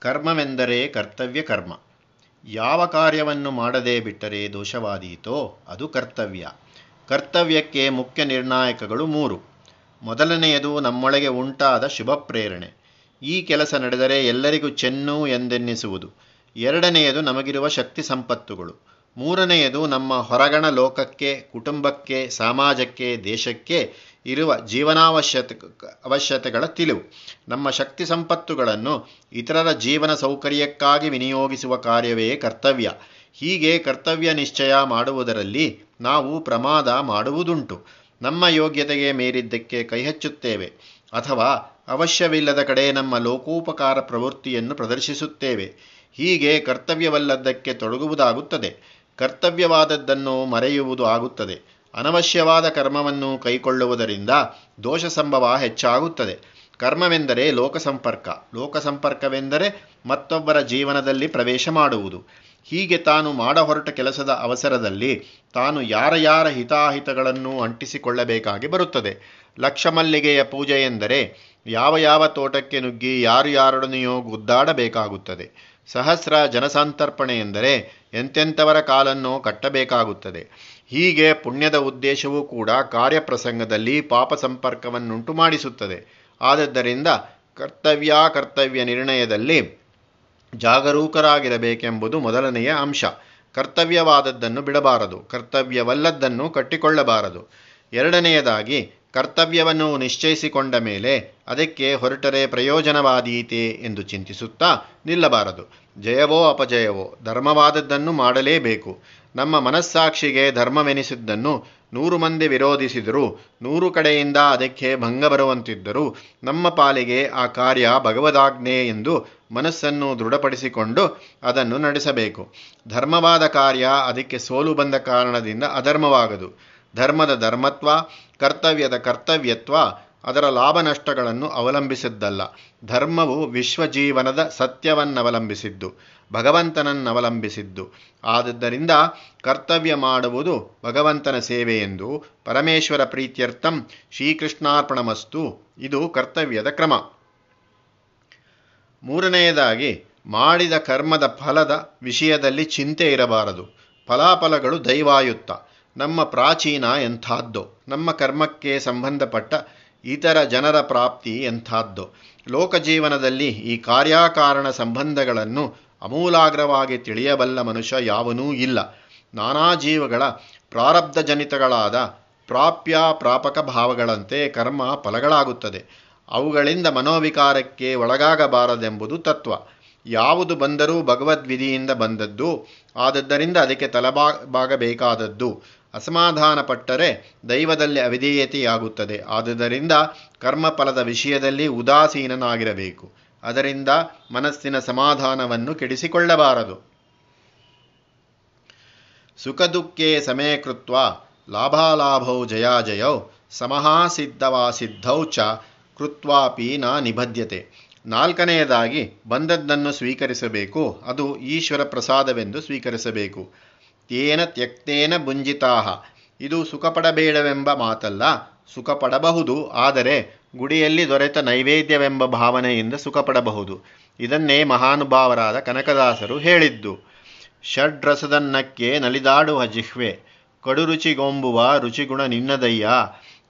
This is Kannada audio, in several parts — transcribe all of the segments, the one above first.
ಕರ್ಮವೆಂದರೆ ಕರ್ತವ್ಯ ಕರ್ಮ. ಯಾವ ಕಾರ್ಯವನ್ನು ಮಾಡದೇ ಬಿಟ್ಟರೆ ದೋಷವಾದೀತೋ ಅದು ಕರ್ತವ್ಯ. ಕರ್ತವ್ಯಕ್ಕೆ ಮುಖ್ಯ ನಿರ್ಣಾಯಕಗಳು ಮೂರು. ಮೊದಲನೆಯದು ನಮ್ಮೊಳಗೆ ಉಂಟಾದ ಶುಭ ಪ್ರೇರಣೆ. ಈ ಕೆಲಸ ನಡೆದರೆ ಎಲ್ಲರಿಗೂ ಚೆನ್ನು ಎಂದೆನ್ನಿಸುವುದು. ಎರಡನೆಯದು ನಮಗಿರುವ ಶಕ್ತಿ ಸಂಪತ್ತುಗಳು. ಮೂರನೆಯದು ನಮ್ಮ ಹೊರಗಣ ಲೋಕಕ್ಕೆ, ಕುಟುಂಬಕ್ಕೆ, ಸಮಾಜಕ್ಕೆ, ದೇಶಕ್ಕೆ ಇರುವ ಜೀವನಾವಶ್ಯತೆ ಅವಶ್ಯತೆಗಳ ತಿಳಿವು. ನಮ್ಮ ಶಕ್ತಿ ಸಂಪತ್ತುಗಳನ್ನು ಇತರರ ಜೀವನ ಸೌಕರ್ಯಕ್ಕಾಗಿ ವಿನಿಯೋಗಿಸುವ ಕಾರ್ಯವೇ ಕರ್ತವ್ಯ. ಹೀಗೆ ಕರ್ತವ್ಯ ನಿಶ್ಚಯ ಮಾಡುವುದರಲ್ಲಿ ನಾವು ಪ್ರಮಾದ ಮಾಡುವುದುಂಟು. ನಮ್ಮ ಯೋಗ್ಯತೆಗೆ ಮೀರಿದ್ದಕ್ಕೆ ಕೈಹಚ್ಚುತ್ತೇವೆ ಅಥವಾ ಅವಶ್ಯವಿಲ್ಲದ ಕಡೆ ನಮ್ಮ ಲೋಕೋಪಕಾರ ಪ್ರವೃತ್ತಿಯನ್ನು ಪ್ರದರ್ಶಿಸುತ್ತೇವೆ. ಹೀಗೆ ಕರ್ತವ್ಯವಲ್ಲದ್ದಕ್ಕೆ ತೊಡಗುವುದಾಗುತ್ತದೆ. ಕರ್ತವ್ಯವಾದದ್ದನ್ನು ಮರೆಯುವುದು ಆಗುತ್ತದೆ. ಅನವಶ್ಯವಾದ ಕರ್ಮವನ್ನು ಕೈಕೊಳ್ಳುವುದರಿಂದ ದೋಷ ಸಂಭವ ಹೆಚ್ಚಾಗುತ್ತದೆ. ಕರ್ಮವೆಂದರೆ ಲೋಕಸಂಪರ್ಕ. ಲೋಕಸಂಪರ್ಕವೆಂದರೆ ಮತ್ತೊಬ್ಬರ ಜೀವನದಲ್ಲಿ ಪ್ರವೇಶ ಮಾಡುವುದು. ಹೀಗೆ ತಾನು ಮಾಡ ಹೊರಟ ಕೆಲಸದ ಅವಸರದಲ್ಲಿ ತಾನು ಯಾರ ಯಾರ ಹಿತಾಹಿತಗಳನ್ನು ಅಂಟಿಸಿಕೊಳ್ಳಬೇಕಾಗಿ ಬರುತ್ತದೆ. ಲಕ್ಷಮಲ್ಲಿಗೆಯ ಪೂಜೆ ಎಂದರೆ ಯಾವ ಯಾವ ತೋಟಕ್ಕೆ ನುಗ್ಗಿ ಯಾರು ಯಾರೊಡನೆಯೋ ಗುದ್ದಾಡಬೇಕಾಗುತ್ತದೆ. ಸಹಸ್ರ ಜನಸಂತರ್ಪಣೆ ಎಂದರೆ ಎಂತೆಂಥವರ ಕಾಲನ್ನು ಕಟ್ಟಬೇಕಾಗುತ್ತದೆ. ಹೀಗೆ ಪುಣ್ಯದ ಉದ್ದೇಶವೂ ಕೂಡ ಕಾರ್ಯಪ್ರಸಂಗದಲ್ಲಿ ಪಾಪ ಸಂಪರ್ಕವನ್ನುಂಟು ಮಾಡಿಸುತ್ತದೆ. ಆದ್ದರಿಂದ ಕರ್ತವ್ಯ ಕರ್ತವ್ಯ ನಿರ್ಣಯದಲ್ಲಿ ಜಾಗರೂಕರಾಗಿರಬೇಕೆಂಬುದು ಮೊದಲನೆಯ ಅಂಶ. ಕರ್ತವ್ಯವಾದದ್ದನ್ನು ಬಿಡಬಾರದು, ಕರ್ತವ್ಯವಲ್ಲದ್ದನ್ನು ಕಟ್ಟಿಕೊಳ್ಳಬಾರದು. ಎರಡನೆಯದಾಗಿ, ಕರ್ತವ್ಯವನ್ನು ನಿಶ್ಚಯಿಸಿಕೊಂಡ ಮೇಲೆ ಅದಕ್ಕೆ ಹೊರಟರೆ ಪ್ರಯೋಜನವಾದೀತೆ ಎಂದು ಚಿಂತಿಸುತ್ತಾ ನಿಲ್ಲಬಾರದು. ಜಯವೋ ಅಪಜಯವೋ, ಧರ್ಮವಾದದ್ದನ್ನು ಮಾಡಲೇಬೇಕು. ನಮ್ಮ ಮನಸ್ಸಾಕ್ಷಿಗೆ ಧರ್ಮವೆನಿಸಿದ್ದನ್ನು ನೂರು ಮಂದಿ ವಿರೋಧಿಸಿದರೂ. ನೂರು ಕಡೆಯಿಂದ ಅದಕ್ಕೆ ಭಂಗ ಬರುವಂತಿದ್ದರೂ. ನಮ್ಮ ಪಾಲಿಗೆ ಆ ಕಾರ್ಯ ಭಗವದಾಜ್ಞೆ ಎಂದು ಮನಸ್ಸನ್ನು ದೃಢಪಡಿಸಿಕೊಂಡು ಅದನ್ನು ನಡೆಸಬೇಕು. ಧರ್ಮವಾದ ಕಾರ್ಯ ಅದಕ್ಕೆ ಸೋಲು ಬಂದ ಕಾರಣದಿಂದ ಅಧರ್ಮವಾಗದು. ಧರ್ಮದ ಧರ್ಮತ್ವ, ಕರ್ತವ್ಯದ ಕರ್ತವ್ಯತ್ವ ಅದರ ಲಾಭ ನಷ್ಟಗಳನ್ನು ಅವಲಂಬಿಸಿದ್ದಲ್ಲ. ಧರ್ಮವು ವಿಶ್ವಜೀವನದ ಸತ್ಯವನ್ನವಲಂಬಿಸಿದ್ದು, ಭಗವಂತನನ್ನವಲಂಬಿಸಿದ್ದು. ಆದ್ದರಿಂದ ಕರ್ತವ್ಯ ಮಾಡುವುದು ಭಗವಂತನ ಸೇವೆ ಎಂದು ಪರಮೇಶ್ವರ ಪ್ರೀತ್ಯರ್ಥಂ ಶ್ರೀಕೃಷ್ಣಾರ್ಪಣಮಸ್ತು. ಇದು ಕರ್ತವ್ಯದ ಕ್ರಮ. ಮೂರನೆಯದಾಗಿ, ಮಾಡಿದ ಕರ್ಮದ ಫಲದ ವಿಷಯದಲ್ಲಿ ಚಿಂತೆ ಇರಬಾರದು. ಫಲಾಫಲಗಳು ದೈವಾಯುತ್ತ ನಮ್ಮ ಪ್ರಾಚೀನ ಎಂಥಾದ್ದೋ, ನಮ್ಮ ಕರ್ಮಕ್ಕೆ ಸಂಬಂಧಪಟ್ಟ ಇತರ ಜನರ ಪ್ರಾಪ್ತಿ ಎಂಥದ್ದು. ಲೋಕಜೀವನದಲ್ಲಿ ಈ ಕಾರ್ಯಕಾರಣ ಸಂಬಂಧಗಳನ್ನು ಅಮೂಲಾಗ್ರವಾಗಿ ತಿಳಿಯಬಲ್ಲ ಮನುಷ್ಯ ಯಾವನೂ ಇಲ್ಲ. ನಾನಾ ಜೀವಗಳ ಪ್ರಾರಬ್ಧಜನಿತಗಳಾದ ಪ್ರಾಪ್ಯ ಪ್ರಾಪಕ ಭಾವಗಳಂತೆ ಕರ್ಮ ಫಲಗಳಾಗುತ್ತದೆ. ಅವುಗಳಿಂದ ಮನೋವಿಕಾರಕ್ಕೆ ಒಳಗಾಗಬಾರದೆಂಬುದು ತತ್ವ. ಯಾವುದು ಬಂದರೂ ಭಗವದ್ವಿಧಿಯಿಂದ ಬಂದದ್ದು, ಆದದ್ದರಿಂದ ಅದಕ್ಕೆ ತಲೆಬಾಗಬೇಕಾದದ್ದು ಅಸಮಾಧಾನ ಪಟ್ಟರೆ ದೈವದಲ್ಲಿ ಅವಿಧೇಯತೆಯಾಗುತ್ತದೆ. ಆದುದರಿಂದ ಕರ್ಮಫಲದ ವಿಷಯದಲ್ಲಿ ಉದಾಸೀನನಾಗಿರಬೇಕು. ಅದರಿಂದ ಮನಸ್ಸಿನ ಸಮಾಧಾನವನ್ನು ಕೆಡಿಸಿಕೊಳ್ಳಬಾರದು. ಸುಖ ದುಃಖೇ ಸಮೇ ಕೃತ್ವ ಲಾಭಾಲಾಭೌ ಜಯಾಜಯೌ ಸಮಹಾಸಿದ್ಧವಾಸಿದ್ಧೌ ಚ ಕೃತ್ವಾಪಿ ನ ನಿಬದ್ಧತೆ ನಾಲ್ಕನೆಯದಾಗಿ ಬಂದದ್ದನ್ನು ಸ್ವೀಕರಿಸಬೇಕು. ಅದು ಈಶ್ವರ ಪ್ರಸಾದವೆಂದು ಸ್ವೀಕರಿಸಬೇಕು. ತೇನ ತ್ಯಕ್ತೇನ ಭುಂಜಿತಾಹ. ಇದು ಸುಖಪಡಬೇಡವೆಂಬ ಮಾತಲ್ಲ, ಸುಖಪಡಬಹುದು, ಆದರೆ ಗುಡಿಯಲ್ಲಿ ದೊರೆತ ನೈವೇದ್ಯವೆಂಬ ಭಾವನೆಯಿಂದ ಸುಖಪಡಬಹುದು. ಇದನ್ನೇ ಮಹಾನುಭಾವರಾದ ಕನಕದಾಸರು ಹೇಳಿದ್ದು. ಷಡ್ರಸದನ್ನಕ್ಕೆ ನಲಿದಾಡುವ ಜಿಹ್ವೆ, ಕಡುರುಚಿಗೊಂಬುವ ರುಚಿಗುಣ ನಿನ್ನದಯ್ಯ.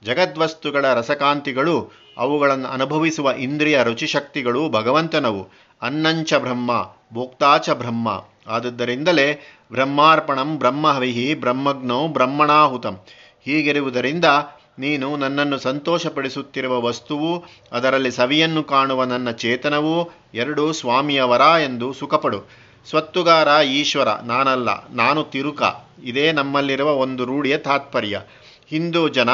ಜಗದ್ವಸ್ತುಗಳ ರಸಕಾಂತಿಗಳು, ಅವುಗಳನ್ನು ಅನುಭವಿಸುವ ಇಂದ್ರಿಯ ರುಚಿಶಕ್ತಿಗಳು ಭಗವಂತನವು. ಅನ್ನಂಚ ಬ್ರಹ್ಮ, ಭೋಕ್ತಾಚ ಬ್ರಹ್ಮ. ಆದುದರಿಂದಲೇ ಬ್ರಹ್ಮಾರ್ಪಣಂ ಬ್ರಹ್ಮಹವಿಹಿ ಬ್ರಹ್ಮಜ್ಞೋ ಬ್ರಹ್ಮಣಾಹುತಂ. ಹೀಗಿರುವುದರಿಂದ ನೀನು ನನ್ನನ್ನು ಸಂತೋಷಪಡಿಸುತ್ತಿರುವ ವಸ್ತುವು, ಅದರಲ್ಲಿ ಸವಿಯನ್ನು ಕಾಣುವ ನನ್ನ ಚೇತನವೂ, ಎರಡೂ ಸ್ವಾಮಿಯವರ ಎಂದು ಸುಖಪಡು. ಸ್ವತ್ತುಗಾರ ಈಶ್ವರ, ನಾನಲ್ಲ, ನಾನು ತಿರುಕ, ಇದೇ ನಮ್ಮಲ್ಲಿರುವ ಒಂದು ರೂಢಿಯ ತಾತ್ಪರ್ಯ. ಹಿಂದೂ ಜನ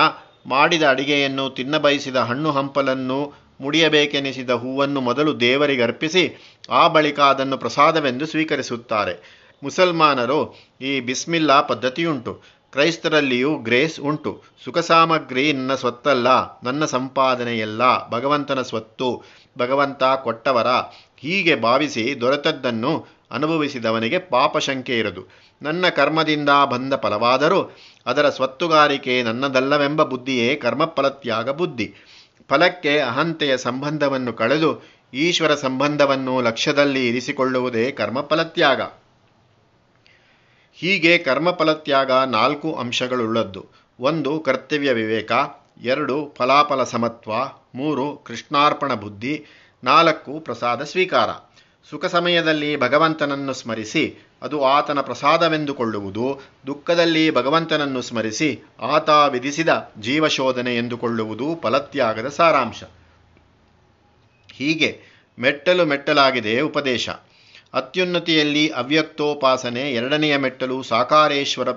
ಮಾಡಿದ ಅಡಿಗೆಯನ್ನು ತಿನ್ನಬಯಸಿದ ಹಣ್ಣು ಹಂಪಲನ್ನು ಮುಡಿಯಬೇಕೆನಿಸಿದ ಹೂವನ್ನು ಮೊದಲು ದೇವರಿಗೆ ಅರ್ಪಿಸಿ, ಆ ಬಳಿಕ ಅದನ್ನು ಪ್ರಸಾದವೆಂದು ಸ್ವೀಕರಿಸುತ್ತಾರೆ. ಮುಸಲ್ಮಾನರು ಈ ಬಿಸ್ಮಿಲ್ಲಾ ಪದ್ಧತಿಯುಂಟು. ಕ್ರೈಸ್ತರಲ್ಲಿಯೂ ಗ್ರೇಸ್ ಉಂಟು. ಸುಖ ಸಾಮಗ್ರಿ ನನ್ನ ಸ್ವತ್ತಲ್ಲ, ನನ್ನ ಸಂಪಾದನೆಯಲ್ಲ, ಭಗವಂತನ ಸ್ವತ್ತು, ಭಗವಂತ ಕೊಟ್ಟವರ. ಹೀಗೆ ಭಾವಿಸಿ ದೊರೆತದ್ದನ್ನು ಅನುಭವಿಸಿದವನಿಗೆ ಪಾಪಶಂಕೆ ಇರದು. ನನ್ನ ಕರ್ಮದಿಂದ ಬಂದ ಫಲವಾದರೂ ಅದರ ಸ್ವತ್ತುಗಾರಿಕೆ ನನ್ನದಲ್ಲವೆಂಬ ಬುದ್ಧಿಯೇ ಕರ್ಮಫಲತ್ಯಾಗ ಬುದ್ಧಿ. ಫಲಕ್ಕೆ ಅಹಂತೆಯ ಸಂಬಂಧವನ್ನು ಕಳೆದು, ಈಶ್ವರ ಸಂಬಂಧವನ್ನು ಲಕ್ಷ್ಯದಲ್ಲಿ ಇರಿಸಿಕೊಳ್ಳುವುದೇ ಕರ್ಮಫಲತ್ಯಾಗ. ಹೀಗೆ ಕರ್ಮಫಲತ್ಯಾಗ ನಾಲ್ಕು ಅಂಶಗಳುಳ್ಳದ್ದು. ಒಂದು, ಕರ್ತವ್ಯ ವಿವೇಕ. ಎರಡು, ಫಲಾಫಲ ಸಮತ್ವ. ಮೂರು, ಕೃಷ್ಣಾರ್ಪಣ ಬುದ್ಧಿ. ನಾಲ್ಕು, ಪ್ರಸಾದ ಸ್ವೀಕಾರ. ಸುಖ ಸಮಯದಲ್ಲಿ ಭಗವಂತನನ್ನು ಸ್ಮರಿಸಿ, ಅದು ಆತನ ಪ್ರಸಾದವೆಂದುಕೊಳ್ಳುವುದು. ದುಃಖದಲ್ಲಿ ಭಗವಂತನನ್ನು ಸ್ಮರಿಸಿ, ಆತ ವಿಧಿಸಿದ ಜೀವಶೋಧನೆ ಎಂದುಕೊಳ್ಳುವುದು ಫಲತ್ಯಾಗದ ಸಾರಾಂಶ. ಹೀಗೆ ಮೆಟ್ಟಲು ಮೆಟ್ಟಲಾಗಿದೆ ಉಪದೇಶ. ಅತ್ಯುನ್ನತಿಯಲ್ಲಿ ಅವ್ಯಕ್ತೋಪಾಸನೆ ಎರಡನೆಯ ಮೆಟ್ಟಲು ಸಾಕಾರೇಶ್ವರ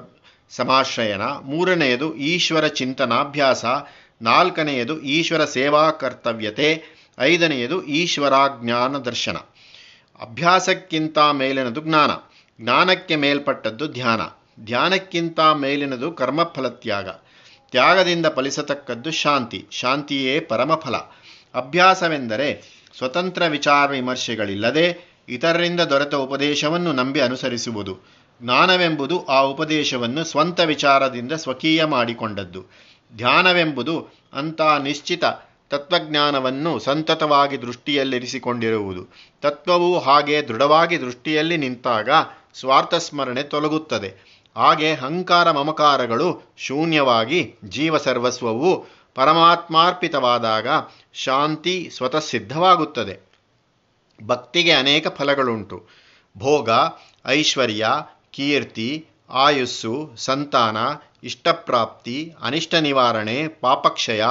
ಸಮಾಶ್ರಯನ ಮೂರನೆಯದು ಈಶ್ವರ ಚಿಂತನಾಭ್ಯಾಸ, ನಾಲ್ಕನೆಯದು ಈಶ್ವರ ಸೇವಾ ಕರ್ತವ್ಯತೆ ಐದನೆಯದು ಈಶ್ವರಾಜ್ಞಾನ ದರ್ಶನ ಅಭ್ಯಾಸಕ್ಕಿಂತ ಮೇಲಿನದು ಜ್ಞಾನ, ಜ್ಞಾನಕ್ಕೆ ಮೇಲ್ಪಟ್ಟದ್ದು ಧ್ಯಾನ, ಧ್ಯಾನಕ್ಕಿಂತ ಮೇಲಿನದು ಕರ್ಮಫಲತ್ಯಾಗ, ತ್ಯಾಗದಿಂದ ಫಲಿಸತಕ್ಕದ್ದು ಶಾಂತಿ, ಶಾಂತಿಯೇ ಪರಮಫಲ. ಅಭ್ಯಾಸವೆಂದರೆ ಸ್ವತಂತ್ರ ವಿಚಾರ ವಿಮರ್ಶೆಗಳಿಲ್ಲದೆ ಇತರರಿಂದ ದೊರೆತ ಉಪದೇಶವನ್ನು ನಂಬಿ ಅನುಸರಿಸುವುದು. ಜ್ಞಾನವೆಂಬುದು ಆ ಉಪದೇಶವನ್ನು ಸ್ವಂತ ವಿಚಾರದಿಂದ ಸ್ವಕೀಯ ಮಾಡಿಕೊಂಡದ್ದು. ಧ್ಯಾನವೆಂಬುದು ಅಂಥ ನಿಶ್ಚಿತ ತತ್ವಜ್ಞಾನವನ್ನು ಸಂತತವಾಗಿ ದೃಷ್ಟಿಯಲ್ಲಿರಿಸಿಕೊಂಡಿರುವುದು. ತತ್ವವು ಹಾಗೆ ದೃಢವಾಗಿ ದೃಷ್ಟಿಯಲ್ಲಿ ನಿಂತಾಗ ಸ್ವಾರ್ಥ ಸ್ಮರಣೆ ತೊಲಗುತ್ತದೆ. ಹಾಗೆ ಅಹಂಕಾರ ಮಮಕಾರಗಳು ಶೂನ್ಯವಾಗಿ ಜೀವ ಸರ್ವಸ್ವವು ಪರಮಾತ್ಮಾರ್ಪಿತವಾದಾಗ ಶಾಂತಿ ಸ್ವತಃ ಸಿದ್ಧವಾಗುತ್ತದೆ. ಭಕ್ತಿಗೆ ಅನೇಕ ಫಲಗಳುಂಟು. ಭೋಗ, ಐಶ್ವರ್ಯ, ಕೀರ್ತಿ, ಆಯುಸ್ಸು, ಸಂತಾನ, ಇಷ್ಟಪ್ರಾಪ್ತಿ, ಅನಿಷ್ಟ ನಿವಾರಣೆ, ಪಾಪಕ್ಷಯ,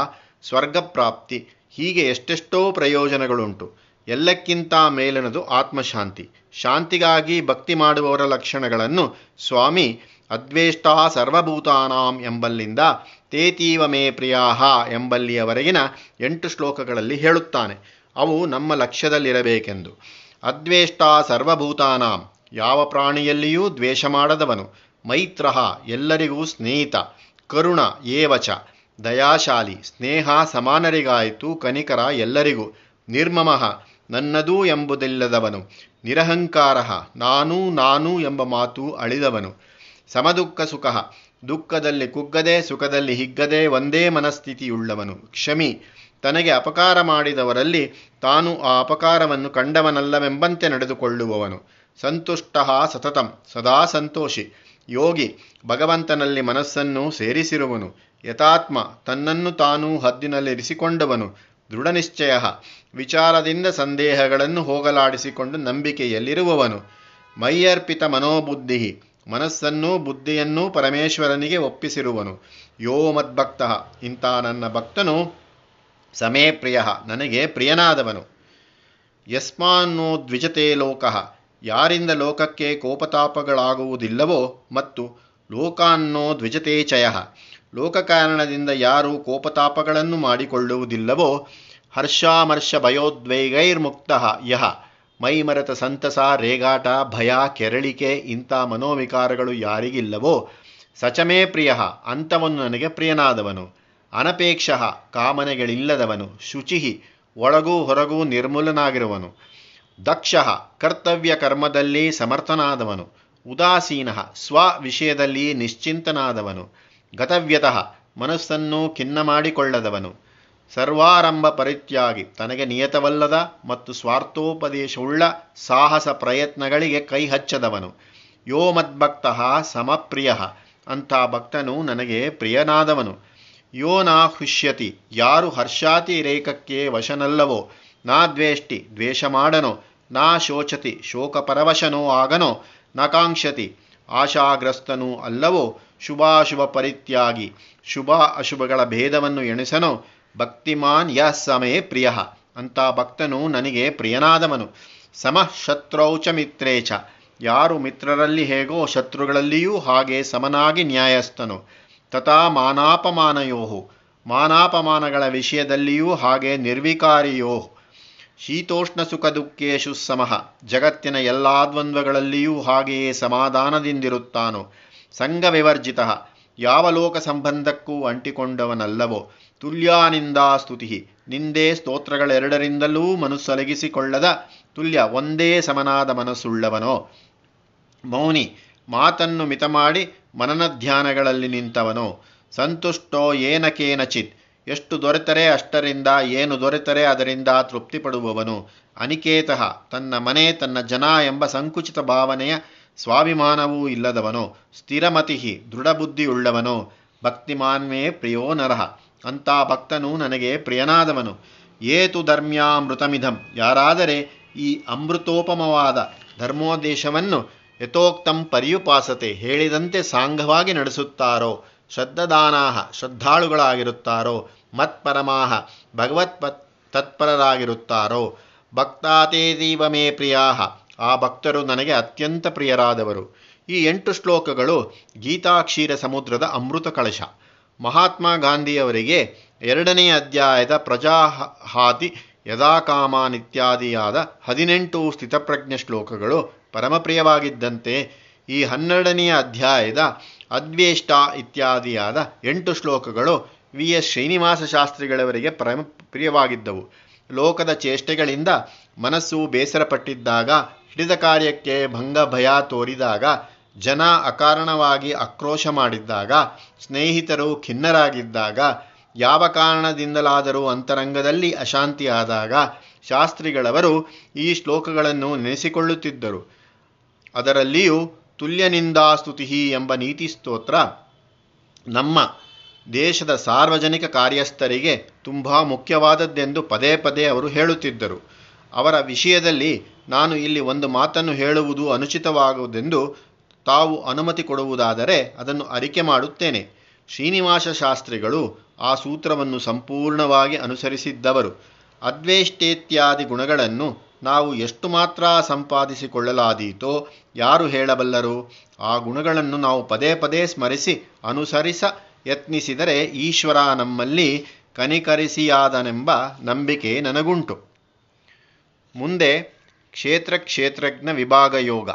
ಸ್ವರ್ಗಪ್ರಾಪ್ತಿ ಹೀಗೆ ಎಷ್ಟೆಷ್ಟೋ ಪ್ರಯೋಜನಗಳುಂಟು. ಎಲ್ಲಕ್ಕಿಂತ ಮೇಲಿನದು ಆತ್ಮಶಾಂತಿ. ಶಾಂತಿಗಾಗಿ ಭಕ್ತಿ ಮಾಡುವವರ ಲಕ್ಷಣಗಳನ್ನು ಸ್ವಾಮಿ ಅದ್ವೇಷ್ಟ ಸರ್ವಭೂತಾನಾಂ ಎಂಬಲ್ಲಿಂದ ತೇತೀವ ಮೇ ಪ್ರಿಯಾಹ ಎಂಬಲ್ಲಿಯವರೆಗಿನ ಎಂಟು ಶ್ಲೋಕಗಳಲ್ಲಿ ಹೇಳುತ್ತಾನೆ. ಅವು ನಮ್ಮ ಲಕ್ಷ್ಯದಲ್ಲಿರಬೇಕೆಂದು. ಅದ್ವೇಷ್ಟ ಸರ್ವಭೂತಾನಾಂ. ಯಾವ ಪ್ರಾಣಿಯಲ್ಲಿಯೂ ದ್ವೇಷ ಮಾಡದವನು. ಮೈತ್ರ ಎಲ್ಲರಿಗೂ ಸ್ನೇಹಿತ. ಕರುಣ ಏವಚ. ದಯಾಶಾಲಿ. ಸ್ನೇಹ ಸಮಾನರಿಗಾಯಿತು. ಕನಿಕರ ಎಲ್ಲರಿಗೂ. ನಿರ್ಮಮಃ. ನನ್ನದೂ ಎಂಬುದಿಲ್ಲದವನು. ನಿರಹಂಕಾರ. ನಾನು ನಾನು ಎಂಬ ಮಾತು ಅಳಿದವನು. ಸಮದುಃಖ ಸುಖ. ದುಃಖದಲ್ಲಿ ಕುಗ್ಗದೆ ಸುಖದಲ್ಲಿ ಹಿಗ್ಗದೆ ಒಂದೇ ಮನಸ್ಥಿತಿಯುಳ್ಳವನು. ಕ್ಷಮಿ. ತನಗೆ ಅಪಕಾರ ಮಾಡಿದವರಲ್ಲಿ ತಾನು ಆ ಅಪಕಾರವನ್ನು ಕಂಡವನಲ್ಲವೆಂಬಂತೆ ನಡೆದುಕೊಳ್ಳುವವನು. ಸಂತುಷ್ಟ ಸತತಂ, ಸದಾ ಸಂತೋಷಿ. ಯೋಗಿ, ಭಗವಂತನಲ್ಲಿ ಮನಸ್ಸನ್ನು ಸೇರಿಸಿರುವನು. ಯಥಾತ್ಮ, ತನ್ನನ್ನು ತಾನು ಹದ್ದಿನಲ್ಲಿರಿಸಿಕೊಂಡವನು. ದೃಢನಿಶ್ಚಯ, ವಿಚಾರದಿಂದ ಸಂದೇಹಗಳನ್ನು ಹೋಗಲಾಡಿಸಿಕೊಂಡು ನಂಬಿಕೆಯಲ್ಲಿರುವವನು. ಮೈಯರ್ಪಿತ ಮನೋಬುದ್ಧಿ, ಮನಸ್ಸನ್ನೂ ಬುದ್ಧಿಯನ್ನೂ ಪರಮೇಶ್ವರನಿಗೆ ಒಪ್ಪಿಸಿರುವನು. ಯೋ ಮದ್ಭಕ್ತ, ಇಂಥ ನನ್ನ ಭಕ್ತನು ಸಮೇ ಪ್ರಿಯ, ನನಗೆ ಪ್ರಿಯನಾದವನು. ಯಸ್ಮಾನ್ನೋ ದ್ವಿಜತೆ ಲೋಕ, ಯಾರಿಂದ ಲೋಕಕ್ಕೆ ಕೋಪತಾಪಗಳಾಗುವುದಿಲ್ಲವೋ ಮತ್ತು ಲೋಕಾನ್ನೋ ದ್ವಿಜತೆ ಚಯ, ಲೋಕಕಾರಣದಿಂದ ಯಾರು ಕೋಪತಾಪಗಳನ್ನು ಮಾಡಿಕೊಳ್ಳುವುದಿಲ್ಲವೋ, ಹರ್ಷಾಮರ್ಷ ಭಯೋದ್ವೇಗೈರ್ಮುಕ್ತ ಯಹ ಮೈಮರೆತ ಸಂತಸ, ರೇಗಾಟ, ಭಯ, ಕೆರಳಿಕೆ, ಇಂಥ ಮನೋವಿಕಾರಗಳು ಯಾರಿಗಿಲ್ಲವೋ, ಸಚಮೇ ಪ್ರಿಯ ಅಂಥವನು ನನಗೆ ಪ್ರಿಯನಾದವನು. ಅನಪೇಕ್ಷ ಕಾಮನೆಗಳಿಲ್ಲದವನು ಶುಚಿ ಒಳಗೂ ಹೊರಗೂ ನಿರ್ಮೂಲನಾಗಿರುವನು. ದಕ್ಷ ಕರ್ತವ್ಯ ಕರ್ಮದಲ್ಲಿ ಸಮರ್ಥನಾದವನು. ಉದಾಸೀನ ಸ್ವ ವಿಷಯದಲ್ಲಿ ನಿಶ್ಚಿಂತನಾದವನು. ಗತವ್ಯತಃ ಮನಸ್ಸನ್ನು ಖಿನ್ನ ಮಾಡಿಕೊಳ್ಳದವನು ಸರ್ವಾರಂಭ ಪರಿತ್ಯಾಗಿ ತನಗೆ ನಿಯತವಲ್ಲದ ಮತ್ತು ಸ್ವಾರ್ಥೋಪದೇಶವುಳ್ಳ ಸಾಹಸ ಪ್ರಯತ್ನಗಳಿಗೆ ಕೈ ಹಚ್ಚದವನು. ಯೋ ಮದ್ಭಕ್ತಃ ಸಮಪ್ರಿಯ ಅಂಥ ಭಕ್ತನು ನನಗೆ ಪ್ರಿಯನಾದವನು. ಯೋ ನಾ ಹೃಷ್ಯತಿ, ಯಾರು ಹರ್ಷಾತಿ ರೇಖಕ್ಕೆ ವಶನಲ್ಲವೋ, ನಾ ದ್ವೇಷ್ಟಿ, ದ್ವೇಷ ಮಾಡನೋ, ನಾ ಶೋಚತಿ, ಶೋಕಪರವಶನೋ ಆಗನೋ, ನ ಕಾಂಕ್ಷತಿ, ಆಶಾಗ್ರಸ್ತನೂ ಅಲ್ಲವೋ, ಶುಭಾಶುಭ ಪರಿತ್ಯಾಗಿ, ಶುಭ ಅಶುಭಗಳ ಭೇದವನ್ನು ಎಣಿಸನೋ, ಭಕ್ತಿಮಾನ್ ಯ ಸಮಯ ಪ್ರಿಯ, ಅಂತ ಭಕ್ತನು ನನಗೆ ಪ್ರಿಯನಾದವನು. ಸಮಃ ಶತ್ರೌಚ ಮಿತ್ರೇಚ ಯಾರು ಮಿತ್ರರಲ್ಲಿ ಹೇಗೋ ಶತ್ರುಗಳಲ್ಲಿಯೂ ಹಾಗೆ ಸಮನಾಗಿ ನ್ಯಾಯಸ್ಥನು. ತಥಾ ಮಾನಾಪಮಾನಯೋ ಮಾನಾಪಮಾನಗಳ ವಿಷಯದಲ್ಲಿಯೂ ಹಾಗೆ ನಿರ್ವಿಕಾರಿಯೋ. ಶೀತೋಷ್ಣ ಸುಖ ದುಃಖೇಶು ಸಮಃ ಜಗತ್ತಿನ ಎಲ್ಲ ದ್ವಂದ್ವಗಳಲ್ಲಿಯೂ ಹಾಗೆಯೇ ಸಮಾಧಾನದಿಂದಿರುತ್ತಾನೋ. ಸಂಘ ವಿವರ್ಜಿತ ಯಾವ ಲೋಕ ಸಂಬಂಧಕ್ಕೂ ಅಂಟಿಕೊಂಡವನಲ್ಲವೋ. ತುಲ್ಯಾನಿಂದಾ ಸ್ತುತಿ. ನಿಂದೆ ಸ್ತೋತ್ರಗಳೆರಡರಿಂದಲೂ ಮನಸ್ಸೊಲಗಿಸಿಕೊಳ್ಳದ. ತುಲ್ಯ, ಒಂದೇ ಸಮನಾದ ಮನಸ್ಸುಳ್ಳವನೋ. ಮೌನಿ ಮಾತನ್ನು ಮಿತಮಾಡಿ ಮನನಧ್ಯಾನಗಳಲ್ಲಿ ಮನನ ಧ್ಯಾನಗಳಲ್ಲಿ ನಿಂತವನೋ. ಸಂತುಷ್ಟೋ ಏನ ಕೇನಚಿತ್. ಎಷ್ಟು ದೊರೆತರೆ ಅಷ್ಟರಿಂದ, ಏನು ದೊರೆತರೆ ಅದರಿಂದ ತೃಪ್ತಿಪಡುವವನು. ಅನಿಕೇತಃ ತನ್ನ ಮನೆ, ತನ್ನ ಜನ ಎಂಬ ಸಂಕುಚಿತ ಭಾವನೆಯ ಸ್ವಾಭಿಮಾನವೂ ಇಲ್ಲದವನು. ಸ್ಥಿರಮತಿ ದೃಢಬುದ್ಧಿಯುಳ್ಳವನು. ಭಕ್ತಿಮಾನ್ವೇ ಪ್ರಿಯೋ ನರಹ ಅಂಥ ಭಕ್ತನು ನನಗೆ ಪ್ರಿಯನಾದವನು. ಏತು ಧರ್ಮ್ಯಾಮೃತಮಿಧಂ ಯಾರಾದರೆ ಈ ಅಮೃತೋಪಮವಾದ ಧರ್ಮೋದ್ದೇಶವನ್ನು ಯಥೋಕ್ತಂ ಪರ್ಯುಪಾಸತೆ ಹೇಳಿದಂತೆ ಸಾಂಗವಾಗಿ ನಡೆಸುತ್ತಾರೋ, ಶ್ರದ್ಧದಾನಾಹ, ಶ್ರದ್ಧಾಳುಗಳಾಗಿರುತ್ತಾರೋ, ಮತ್ಪರಮಾಹ, ಭಗವತ್ ತತ್ಪರರಾಗಿರುತ್ತಾರೋ ಭಕ್ತಾತೇದೀವ ಮೇ ಪ್ರಿಯಾಹ, ಆ ಭಕ್ತರು ನನಗೆ ಅತ್ಯಂತ ಪ್ರಿಯರಾದವರು. ಈ ಎಂಟು ಶ್ಲೋಕಗಳು ಗೀತಾಕ್ಷೀರ ಸಮುದ್ರದ ಅಮೃತ ಕಳಶ ಮಹಾತ್ಮ ಗಾಂಧಿಯವರಿಗೆ ಎರಡನೇ ಅಧ್ಯಾಯದ ಪ್ರಜಾಹಾತಿ ಯದಾಕಾಮಾನ್ ಇತ್ಯಾದಿಯಾದ ಹದಿನೆಂಟು ಸ್ಥಿತಪ್ರಜ್ಞ ಶ್ಲೋಕಗಳು ಪರಮಪ್ರಿಯವಾಗಿದ್ದಂತೆ ಈ ಹನ್ನೆರಡನೆಯ ಅಧ್ಯಾಯದ ಅದ್ವೇಷ್ಟ ಇತ್ಯಾದಿಯಾದ ಎಂಟು ಶ್ಲೋಕಗಳು ವಿ ಎಸ್ ಶ್ರೀನಿವಾಸ ಶಾಸ್ತ್ರಿಗಳವರಿಗೆ ಪರಮ ಪ್ರಿಯವಾಗಿದ್ದವು. ಲೋಕದ ಚೇಷ್ಟೆಗಳಿಂದ ಮನಸ್ಸು ಬೇಸರಪಟ್ಟಿದ್ದಾಗ, ಹಿಡಿದ ಕಾರ್ಯಕ್ಕೆ ಭಂಗ ಭಯ ತೋರಿದಾಗ, ಜನ ಅಕಾರಣವಾಗಿ ಆಕ್ರೋಶ ಮಾಡಿದ್ದಾಗ, ಸ್ನೇಹಿತರು ಖಿನ್ನರಾಗಿದ್ದಾಗ, ಯಾವ ಕಾರಣದಿಂದಲಾದರೂ ಅಂತರಂಗದಲ್ಲಿ ಅಶಾಂತಿಯಾದಾಗ, ಶಾಸ್ತ್ರಿಗಳವರು ಈ ಶ್ಲೋಕಗಳನ್ನು ನೆನೆಸಿಕೊಳ್ಳುತ್ತಿದ್ದರು. ಅದರಲ್ಲಿಯೂ ತುಲ್ಯನಿಂದಾಸ್ತುತಿ ಎಂಬ ನೀತಿ ಸ್ತೋತ್ರ ನಮ್ಮ ದೇಶದ ಸಾರ್ವಜನಿಕ ಕಾರ್ಯಸ್ಥರಿಗೆ ತುಂಬ ಮುಖ್ಯವಾದದ್ದೆಂದು ಪದೇ ಪದೇ ಅವರು ಹೇಳುತ್ತಿದ್ದರು. ಅವರ ವಿಷಯದಲ್ಲಿ ನಾನು ಇಲ್ಲಿ ಒಂದು ಮಾತನ್ನು ಹೇಳುವುದು ಅನುಚಿತವಾಗುವುದೆಂದು ತಾವು ಅನುಮತಿ ಕೊಡುವುದಾದರೆ ಅದನ್ನು ಅರಿಕೆ ಮಾಡುತ್ತೇನೆ. ಶ್ರೀನಿವಾಸ ಶಾಸ್ತ್ರಿಗಳು ಆ ಸೂತ್ರವನ್ನು ಸಂಪೂರ್ಣವಾಗಿ ಅನುಸರಿಸಿದ್ದವರು. ಅದ್ವೇಷ್ಟೇತ್ಯಾದಿ ಗುಣಗಳನ್ನು ನಾವು ಎಷ್ಟು ಮಾತ್ರ ಸಂಪಾದಿಸಿಕೊಳ್ಳಲಾದೀತೋ ಯಾರು ಹೇಳಬಲ್ಲರು? ಆ ಗುಣಗಳನ್ನು ನಾವು ಪದೇ ಪದೇ ಸ್ಮರಿಸಿ, ಅನುಸರಿಸ ಯತ್ನಿಸಿದರೆ ಈಶ್ವರ ನಮ್ಮಲ್ಲಿ ಕನಿಕರಿಸಿಯಾದನೆಂಬ ನಂಬಿಕೆ ನನಗುಂಟು. ಮುಂದೆ ಕ್ಷೇತ್ರ ಕ್ಷೇತ್ರಜ್ಞ ವಿಭಾಗ ಯೋಗ